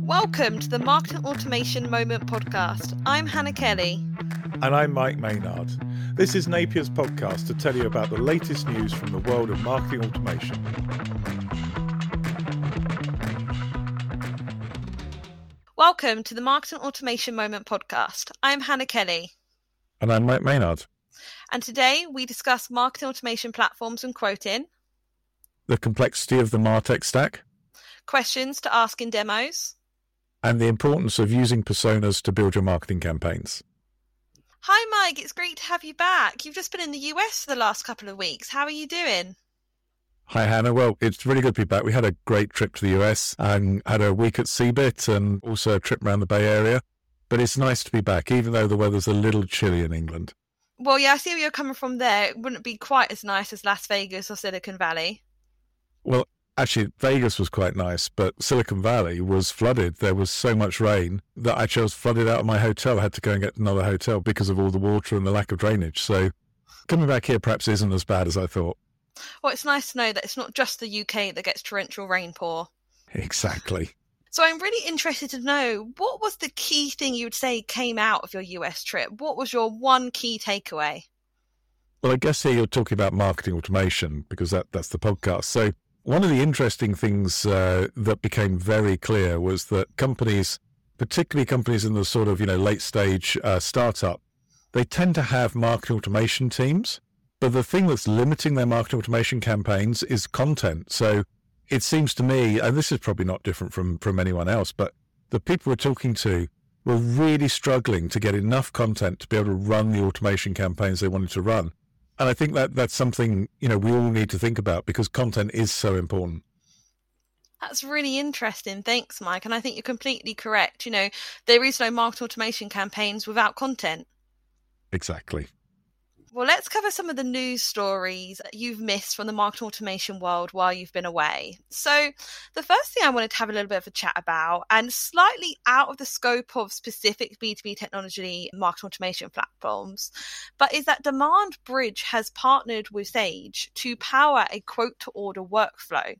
Welcome to the Marketing Automation Moment podcast. I'm Hannah Kelly. And I'm Mike Maynard. This is Napier's podcast to tell you about the latest news from the world of marketing automation. Welcome to the Marketing Automation Moment podcast. I'm Hannah Kelly. And I'm Mike Maynard. And today we discuss marketing automation platforms and quoting, the complexity of the MarTech stack, questions to ask in demos, and the importance of using personas to build your marketing campaigns. Hi, Mike. It's great to have you back. You've just been in the US for the last couple of weeks. How are you doing? Hi, Hannah. Well, it's really good to be back. We had a great trip to the US and had a week at CeBIT and also a trip around the Bay Area. But it's nice to be back, even though the weather's a little chilly in England. Well, yeah, I see where you're coming from there. It wouldn't be quite as nice as Las Vegas or Silicon Valley. Well, actually, Vegas was quite nice, but Silicon Valley was flooded. There was so much rain that I chose flooded out of my hotel. I had to go and get another hotel because of all the water and the lack of drainage. So coming back here perhaps isn't as bad as I thought. Well, it's nice to know that it's not just the UK that gets torrential rain rainpour. Exactly. So I'm really interested to know what was the key thing you would say came out of your US trip? What was your one key takeaway? Well, I guess here you're talking about marketing automation because that, that's the podcast. So one of the interesting things uh, that became very clear was that companies, particularly companies in the sort of you know late stage uh, startup, they tend to have marketing automation teams. But the thing that's limiting their marketing automation campaigns is content. So it seems to me, and this is probably not different from from anyone else, but the people we're talking to were really struggling to get enough content to be able to run the automation campaigns they wanted to run. And I think that that's something, you know, we all need to think about because content is so important. That's really interesting. Thanks, Mike. And I think you're completely correct. You know, there is no market automation campaigns without content. Exactly. Well, let's cover some of the news stories you've missed from the market automation world while you've been away. So, the first thing I wanted to have a little bit of a chat about, and slightly out of the scope of specific B2B technology market automation platforms, but is that DemandBridge has partnered with Sage to power a quote to order workflow.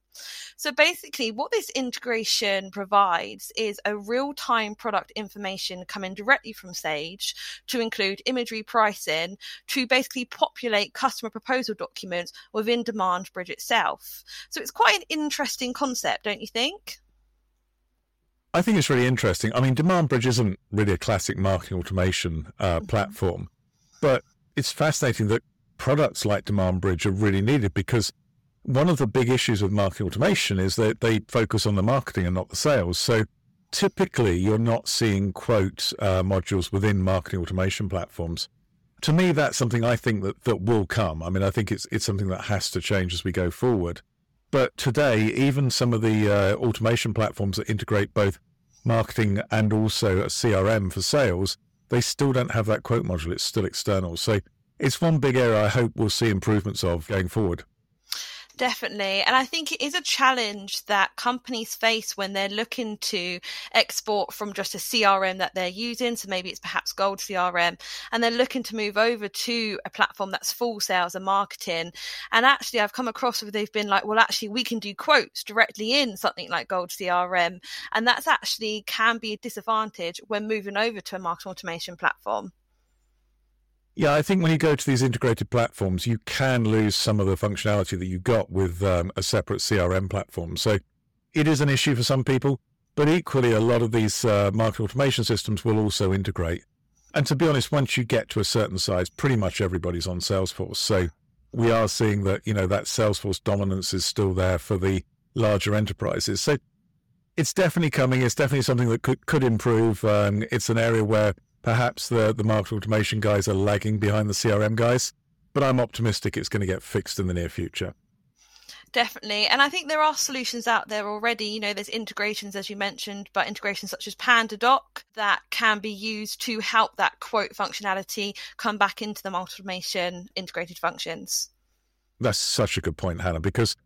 So, basically, what this integration provides is a real time product information coming directly from Sage to include imagery pricing to basically basically populate customer proposal documents within DemandBridge itself. So it's quite an interesting concept, don't you think? I think it's really interesting. I mean, DemandBridge isn't really a classic marketing automation uh, mm-hmm. platform, but it's fascinating that products like DemandBridge are really needed because one of the big issues with marketing automation is that they focus on the marketing and not the sales. So typically, you're not seeing quote uh, modules within marketing automation platforms to me, that's something I think that, that will come. I mean, I think it's it's something that has to change as we go forward. But today, even some of the uh, automation platforms that integrate both marketing and also a CRM for sales, they still don't have that quote module. It's still external. So it's one big area I hope we'll see improvements of going forward. Definitely. And I think it is a challenge that companies face when they're looking to export from just a CRM that they're using. So maybe it's perhaps Gold CRM, and they're looking to move over to a platform that's full sales and marketing. And actually, I've come across where they've been like, well, actually, we can do quotes directly in something like Gold CRM. And that's actually can be a disadvantage when moving over to a marketing automation platform. Yeah, I think when you go to these integrated platforms, you can lose some of the functionality that you got with um, a separate CRM platform. So it is an issue for some people, but equally, a lot of these uh, market automation systems will also integrate. And to be honest, once you get to a certain size, pretty much everybody's on Salesforce. So we are seeing that, you know, that Salesforce dominance is still there for the larger enterprises. So it's definitely coming. It's definitely something that could, could improve. Um, it's an area where perhaps the, the market automation guys are lagging behind the CRM guys, but I'm optimistic it's going to get fixed in the near future. Definitely. And I think there are solutions out there already. You know, there's integrations, as you mentioned, but integrations such as PandaDoc that can be used to help that quote functionality come back into the automation integrated functions. That's such a good point, Hannah, because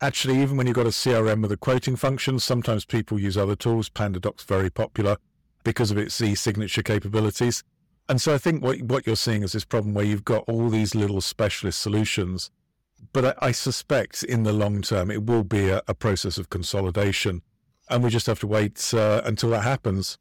actually, even when you've got a CRM with a quoting function, sometimes people use other tools. PandaDoc's very popular because of its e-signature capabilities. And so I think what what you're seeing is this problem where you've got all these little specialist solutions, but I, I suspect in the long term it will be a, a process of consolidation. and we just have to wait uh, until that happens.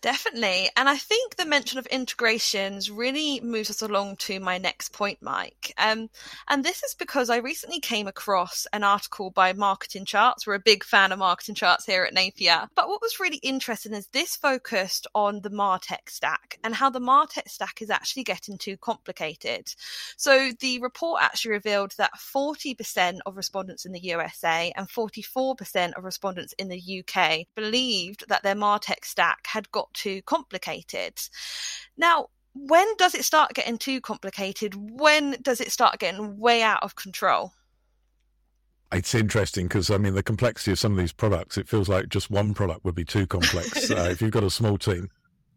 Definitely. And I think the mention of integrations really moves us along to my next point, Mike. Um, and this is because I recently came across an article by Marketing Charts. We're a big fan of Marketing Charts here at Napier. But what was really interesting is this focused on the MarTech stack and how the MarTech stack is actually getting too complicated. So the report actually revealed that 40% of respondents in the USA and 44% of respondents in the UK believed that their MarTech stack had got too complicated. Now, when does it start getting too complicated? When does it start getting way out of control? It's interesting because I mean the complexity of some of these products. It feels like just one product would be too complex uh, if you've got a small team.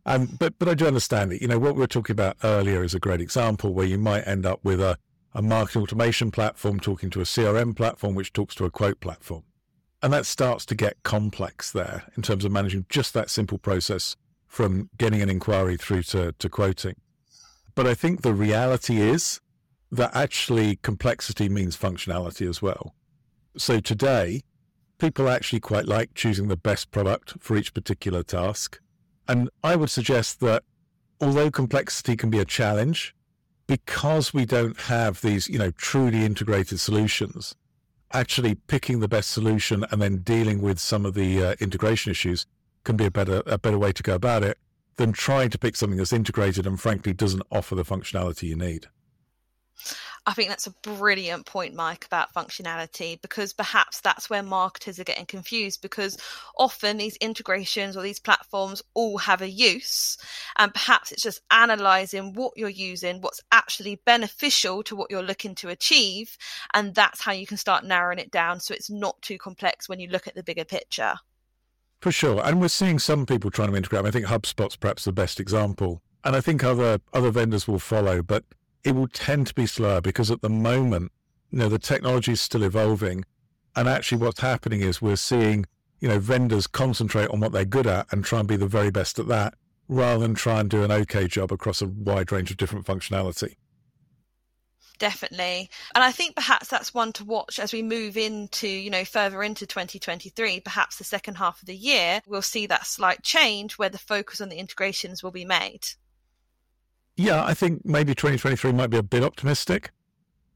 Um, but but I do understand it. You know what we were talking about earlier is a great example where you might end up with a a marketing automation platform talking to a CRM platform which talks to a quote platform, and that starts to get complex there in terms of managing just that simple process from getting an inquiry through to, to quoting. But I think the reality is that actually complexity means functionality as well. So today, people actually quite like choosing the best product for each particular task. And I would suggest that although complexity can be a challenge, because we don't have these, you know, truly integrated solutions, actually picking the best solution and then dealing with some of the uh, integration issues can be a better a better way to go about it than trying to pick something that's integrated and frankly doesn't offer the functionality you need. I think that's a brilliant point, Mike, about functionality, because perhaps that's where marketers are getting confused because often these integrations or these platforms all have a use. And perhaps it's just analyzing what you're using, what's actually beneficial to what you're looking to achieve. And that's how you can start narrowing it down so it's not too complex when you look at the bigger picture. For sure. And we're seeing some people trying to integrate. I think HubSpot's perhaps the best example. And I think other other vendors will follow, but it will tend to be slower because at the moment, you know, the technology is still evolving. And actually what's happening is we're seeing, you know, vendors concentrate on what they're good at and try and be the very best at that rather than try and do an okay job across a wide range of different functionality. Definitely. And i think perhaps that's one to watch as we move into you know further into 2023 perhaps the second half of the year we'll see that slight change where the focus on the integrations will be made yeah i think maybe 2023 might be a bit optimistic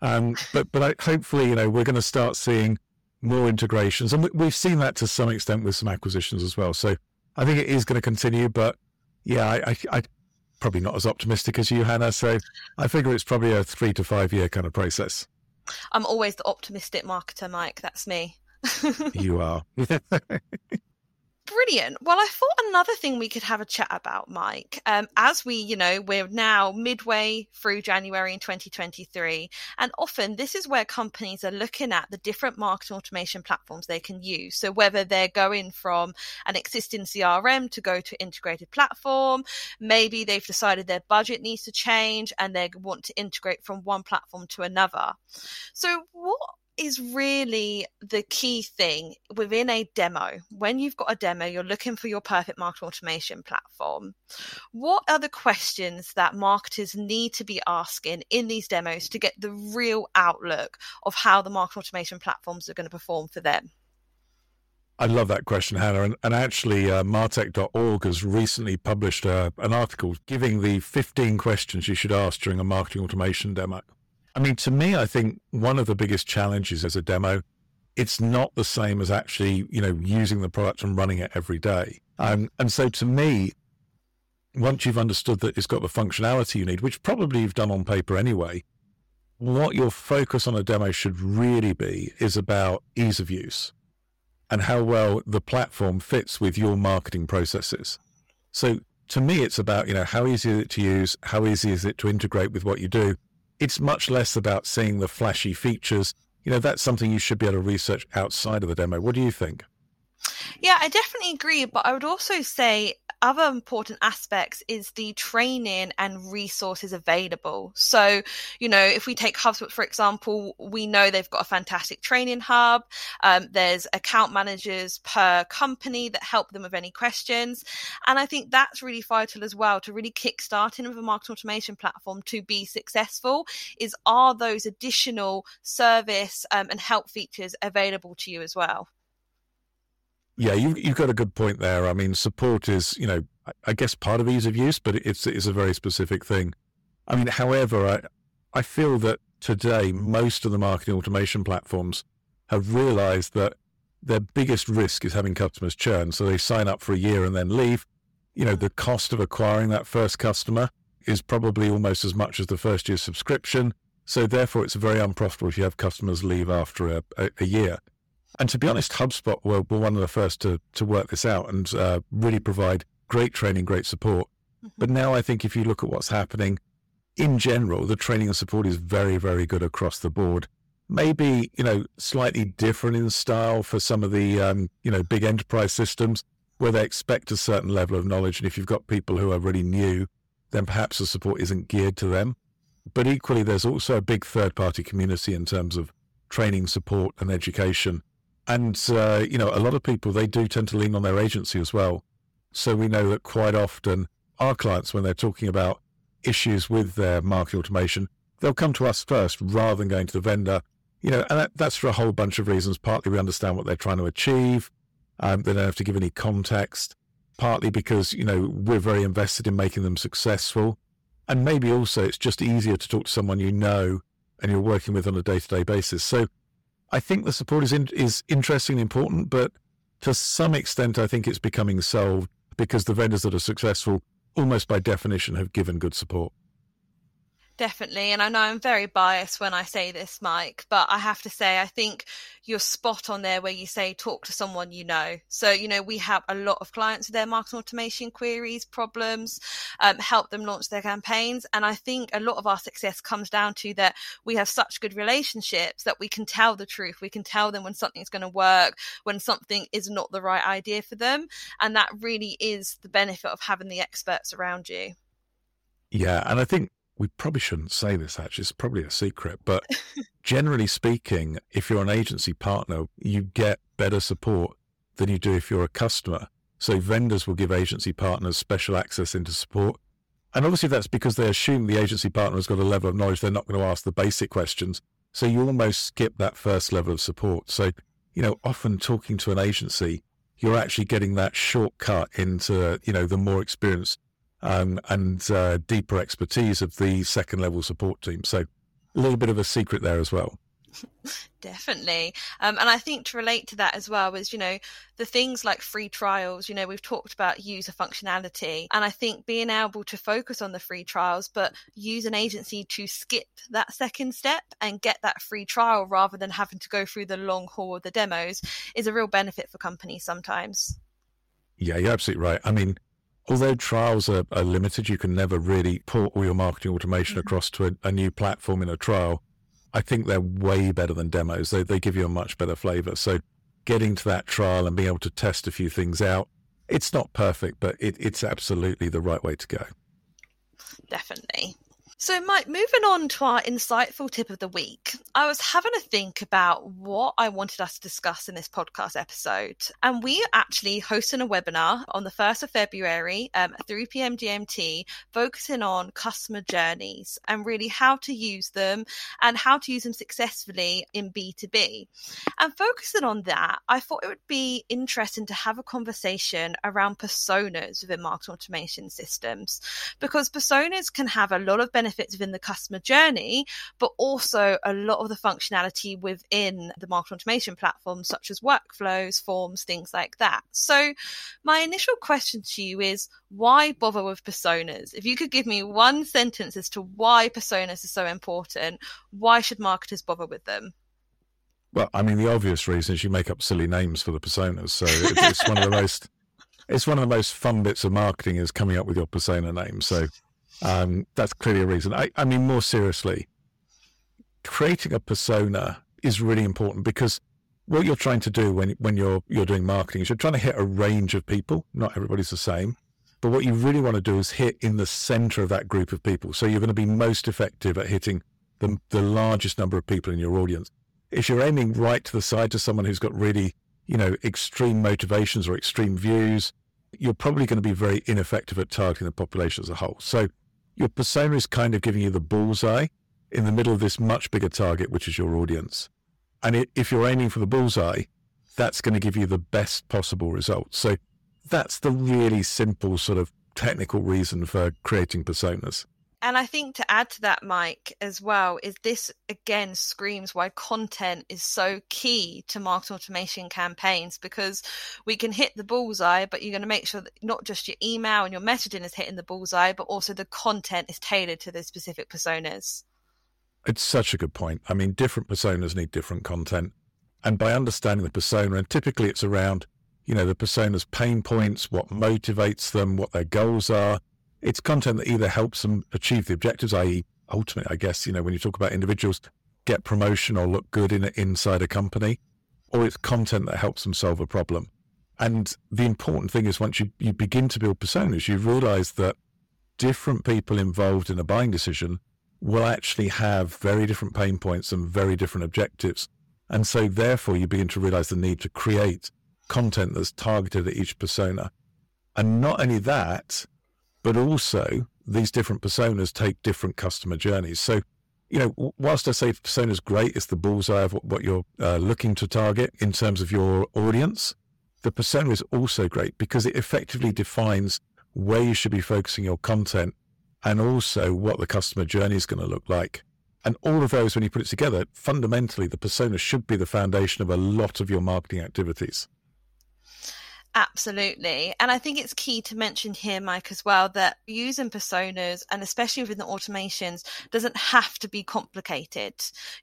um, but but I, hopefully you know we're going to start seeing more integrations and we, have seen that to some extent with some acquisitions as well so i think it is going to continue but yeah I, I, probably not as optimistic as you, Hannah. So I figure it's probably a three to five year kind of process. I'm always the optimistic marketer, Mike. That's me. you are. Brilliant. Well, I thought another thing we could have a chat about, Mike, um, as we, you know, we're now midway through January in 2023. And often this is where companies are looking at the different marketing automation platforms they can use. So whether they're going from an existing CRM to go to integrated platform, maybe they've decided their budget needs to change and they want to integrate from one platform to another. So what is really the key thing within a demo. When you've got a demo, you're looking for your perfect marketing automation platform. What are the questions that marketers need to be asking in these demos to get the real outlook of how the marketing automation platforms are going to perform for them? I love that question, Hannah. And, and actually, uh, Martech.org has recently published uh, an article giving the 15 questions you should ask during a marketing automation demo. I mean, to me, I think one of the biggest challenges as a demo, it's not the same as actually, you know, using the product and running it every day. Um, and so to me, once you've understood that it's got the functionality you need, which probably you've done on paper anyway, what your focus on a demo should really be is about ease of use and how well the platform fits with your marketing processes. So to me, it's about, you know, how easy is it to use? How easy is it to integrate with what you do? It's much less about seeing the flashy features. You know, that's something you should be able to research outside of the demo. What do you think? Yeah, I definitely agree. But I would also say other important aspects is the training and resources available. So, you know, if we take HubSpot, for example, we know they've got a fantastic training hub. Um, there's account managers per company that help them with any questions. And I think that's really vital as well to really kickstarting with a marketing automation platform to be successful is are those additional service um, and help features available to you as well? Yeah, you, you've got a good point there. I mean, support is, you know, I guess part of ease of use, but it's it's a very specific thing. I mean, however, I I feel that today most of the marketing automation platforms have realized that their biggest risk is having customers churn. So they sign up for a year and then leave. You know, the cost of acquiring that first customer is probably almost as much as the first year's subscription. So therefore, it's very unprofitable if you have customers leave after a, a, a year. And to be honest, HubSpot were, were, one of the first to, to work this out and uh, really provide great training, great support. Mm-hmm. But now I think if you look at what's happening in general, the training and support is very, very good across the board. Maybe, you know, slightly different in style for some of the, um, you know, big enterprise systems where they expect a certain level of knowledge. And if you've got people who are really new, then perhaps the support isn't geared to them. But equally, there's also a big third party community in terms of training, support, and education. And, uh, you know, a lot of people, they do tend to lean on their agency as well. So we know that quite often our clients, when they're talking about issues with their marketing automation, they'll come to us first rather than going to the vendor. You know, and that, that's for a whole bunch of reasons. Partly we understand what they're trying to achieve. Um, they don't have to give any context. Partly because, you know, we're very invested in making them successful. And maybe also it's just easier to talk to someone you know and you're working with on a day to day basis. So I think the support is, in, is interesting and important, but to some extent, I think it's becoming solved because the vendors that are successful almost by definition have given good support. Definitely. And I know I'm very biased when I say this, Mike, but I have to say, I think you're spot on there where you say talk to someone you know. So, you know, we have a lot of clients with their marketing automation queries, problems, um, help them launch their campaigns. And I think a lot of our success comes down to that we have such good relationships that we can tell the truth. We can tell them when something's going to work, when something is not the right idea for them. And that really is the benefit of having the experts around you. Yeah. And I think we probably shouldn't say this actually it's probably a secret but generally speaking if you're an agency partner you get better support than you do if you're a customer. So vendors will give agency partners special access into support. And obviously that's because they assume the agency partner has got a level of knowledge they're not going to ask the basic questions. So you almost skip that first level of support. So you know often talking to an agency you're actually getting that shortcut into you know the more experienced um, and uh, deeper expertise of the second level support team. So a little bit of a secret there as well. Definitely. Um, and I think to relate to that as well is, you know, the things like free trials, you know, we've talked about user functionality. And I think being able to focus on the free trials, but use an agency to skip that second step and get that free trial rather than having to go through the long haul of the demos is a real benefit for companies sometimes. Yeah, you're absolutely right. I mean, although trials are, are, limited, you can never really port all your marketing automation mm-hmm. across to a, a, new platform in a trial. I think they're way better than demos. They, they give you a much better flavor. So getting to that trial and being able to test a few things out, it's not perfect, but it, it's absolutely the right way to go. Definitely. So, Mike, moving on to our insightful tip of the week, I was having a think about what I wanted us to discuss in this podcast episode. And we are actually hosting a webinar on the 1st of February um, at 3 p.m. GMT, focusing on customer journeys and really how to use them and how to use them successfully in B2B. And focusing on that, I thought it would be interesting to have a conversation around personas within marketing automation systems because personas can have a lot of benefits benefits within the customer journey, but also a lot of the functionality within the market automation platforms, such as workflows, forms, things like that. So, my initial question to you is why bother with personas? If you could give me one sentence as to why personas are so important, why should marketers bother with them? Well, I mean, the obvious reason is you make up silly names for the personas. So it's one of the most it's one of the most fun bits of marketing is coming up with your persona name. So um, that's clearly a reason. I, I mean, more seriously, creating a persona is really important because what you're trying to do when when you're you're doing marketing is you're trying to hit a range of people. Not everybody's the same, but what you really want to do is hit in the center of that group of people. So you're going to be most effective at hitting the the largest number of people in your audience. If you're aiming right to the side to someone who's got really you know extreme motivations or extreme views, you're probably going to be very ineffective at targeting the population as a whole. So your persona is kind of giving you the bullseye in the middle of this much bigger target, which is your audience. And it, if you're aiming for the bullseye, that's going to give you the best possible results. So that's the really simple sort of technical reason for creating personas. And I think to add to that, Mike, as well, is this again screams why content is so key to marketing automation campaigns because we can hit the bullseye, but you're going to make sure that not just your email and your messaging is hitting the bullseye, but also the content is tailored to the specific personas. It's such a good point. I mean, different personas need different content. And by understanding the persona, and typically it's around, you know, the persona's pain points, what motivates them, what their goals are, it's content that either helps them achieve the objectives, i.e., ultimately, I guess, you know, when you talk about individuals, get promotion or look good in inside a company, or it's content that helps them solve a problem. And the important thing is once you, you begin to build personas, you realize that different people involved in a buying decision will actually have very different pain points and very different objectives. And so therefore you begin to realize the need to create content that's targeted at each persona. And not only that, but also these different personas take different customer journeys. So, you know, whilst I say persona is great, it's the bullseye of what, you're uh, looking to target in terms of your audience. The persona is also great because it effectively defines where you should be focusing your content and also what the customer journey is going to look like. And all of those, when you put it together, fundamentally, the persona should be the foundation of a lot of your marketing activities. Absolutely. And I think it's key to mention here, Mike, as well, that using personas and especially within the automations doesn't have to be complicated.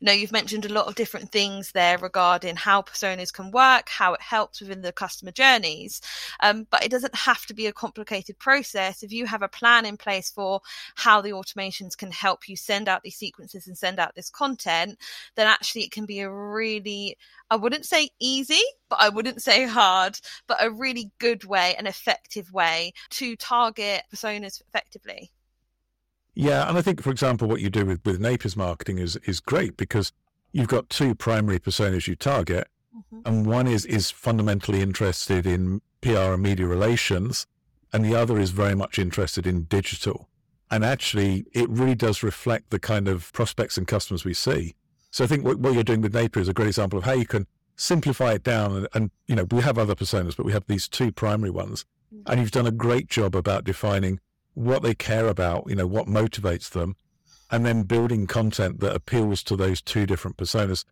You know, you've mentioned a lot of different things there regarding how personas can work, how it helps within the customer journeys. Um, but it doesn't have to be a complicated process. If you have a plan in place for how the automations can help you send out these sequences and send out this content, then actually it can be a really I wouldn't say easy, but I wouldn't say hard, but a really good way, an effective way to target personas effectively. Yeah, and I think, for example, what you do with, with Napier's marketing is is great because you've got two primary personas you target, mm-hmm. and one is is fundamentally interested in PR and media relations, and the other is very much interested in digital. And actually, it really does reflect the kind of prospects and customers we see. So I think what, what you're doing with Napier is a great example of how you can simplify it down. And, and, you know, we have other personas, but we have these two primary ones. Mm-hmm. And you've done a great job about defining what they care about, you know, what motivates them, and then building content that appeals to those two different personas.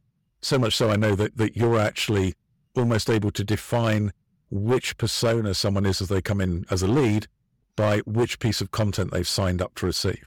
So much so I know that, that you're actually almost able to define which persona someone is as they come in as a lead by which piece of content they've signed up to receive.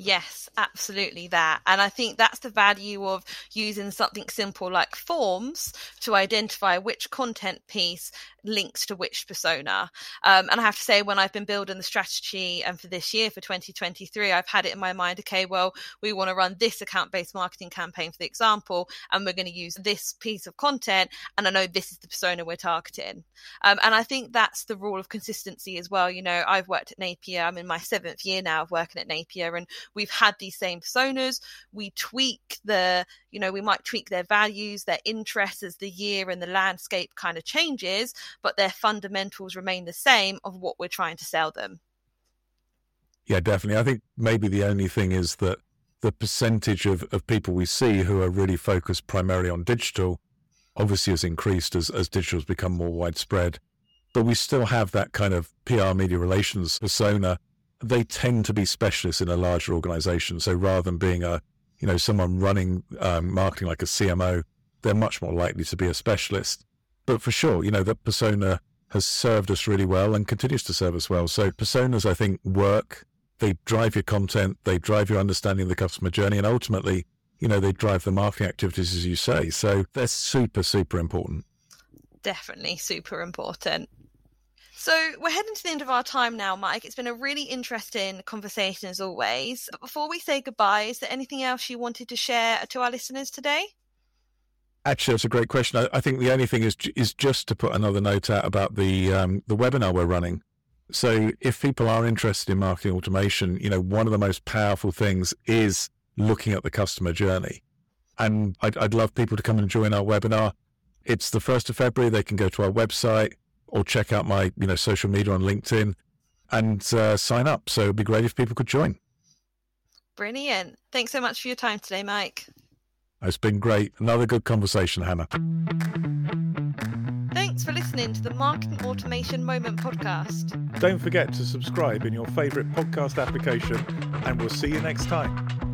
Yes, absolutely that. And I think that's the value of using something simple like forms to identify which content piece links to which persona. Um, and I have to say, when I've been building the strategy and um, for this year, for 2023, I've had it in my mind, okay, well, we want to run this account based marketing campaign for the example, and we're going to use this piece of content. And I know this is the persona we're targeting. Um, and I think that's the rule of consistency as well. You know, I've worked at Napier, I'm in my seventh year now of working at Napier, and we've had these same personas. We tweak the, you know, we might tweak their values, their interests as the year and the landscape kind of changes but their fundamentals remain the same of what we're trying to sell them. Yeah, definitely. I think maybe the only thing is that the percentage of, of people we see who are really focused primarily on digital obviously has increased as, as digital has become more widespread. But we still have that kind of PR media relations persona. They tend to be specialists in a larger organization. So rather than being a, you know, someone running um, marketing like a CMO, they're much more likely to be a specialist. But for sure, you know, that persona has served us really well and continues to serve us well. So personas, I think, work. They drive your content, they drive your understanding of the customer journey, and ultimately, you know, they drive the marketing activities, as you say. So they're super, super important. Definitely super important. So we're heading to the end of our time now, Mike. It's been a really interesting conversation as always. But before we say goodbye, is there anything else you wanted to share to our listeners today? Actually, that's a great question. I, I, think the only thing is is just to put another note out about the um, the webinar we're running. So, if people are interested in marketing automation, you know, one of the most powerful things is looking at the customer journey. And I'd, I'd love people to come and join our webinar. It's the first of February. They can go to our website or check out my you know social media on LinkedIn and uh, sign up. So it'd be great if people could join. Brilliant. Thanks so much for your time today, Mike. It's been great. Another good conversation, Hannah. Thanks for listening to the Marketing Automation Moment podcast. Don't forget to subscribe in your favourite podcast application, and we'll see you next time.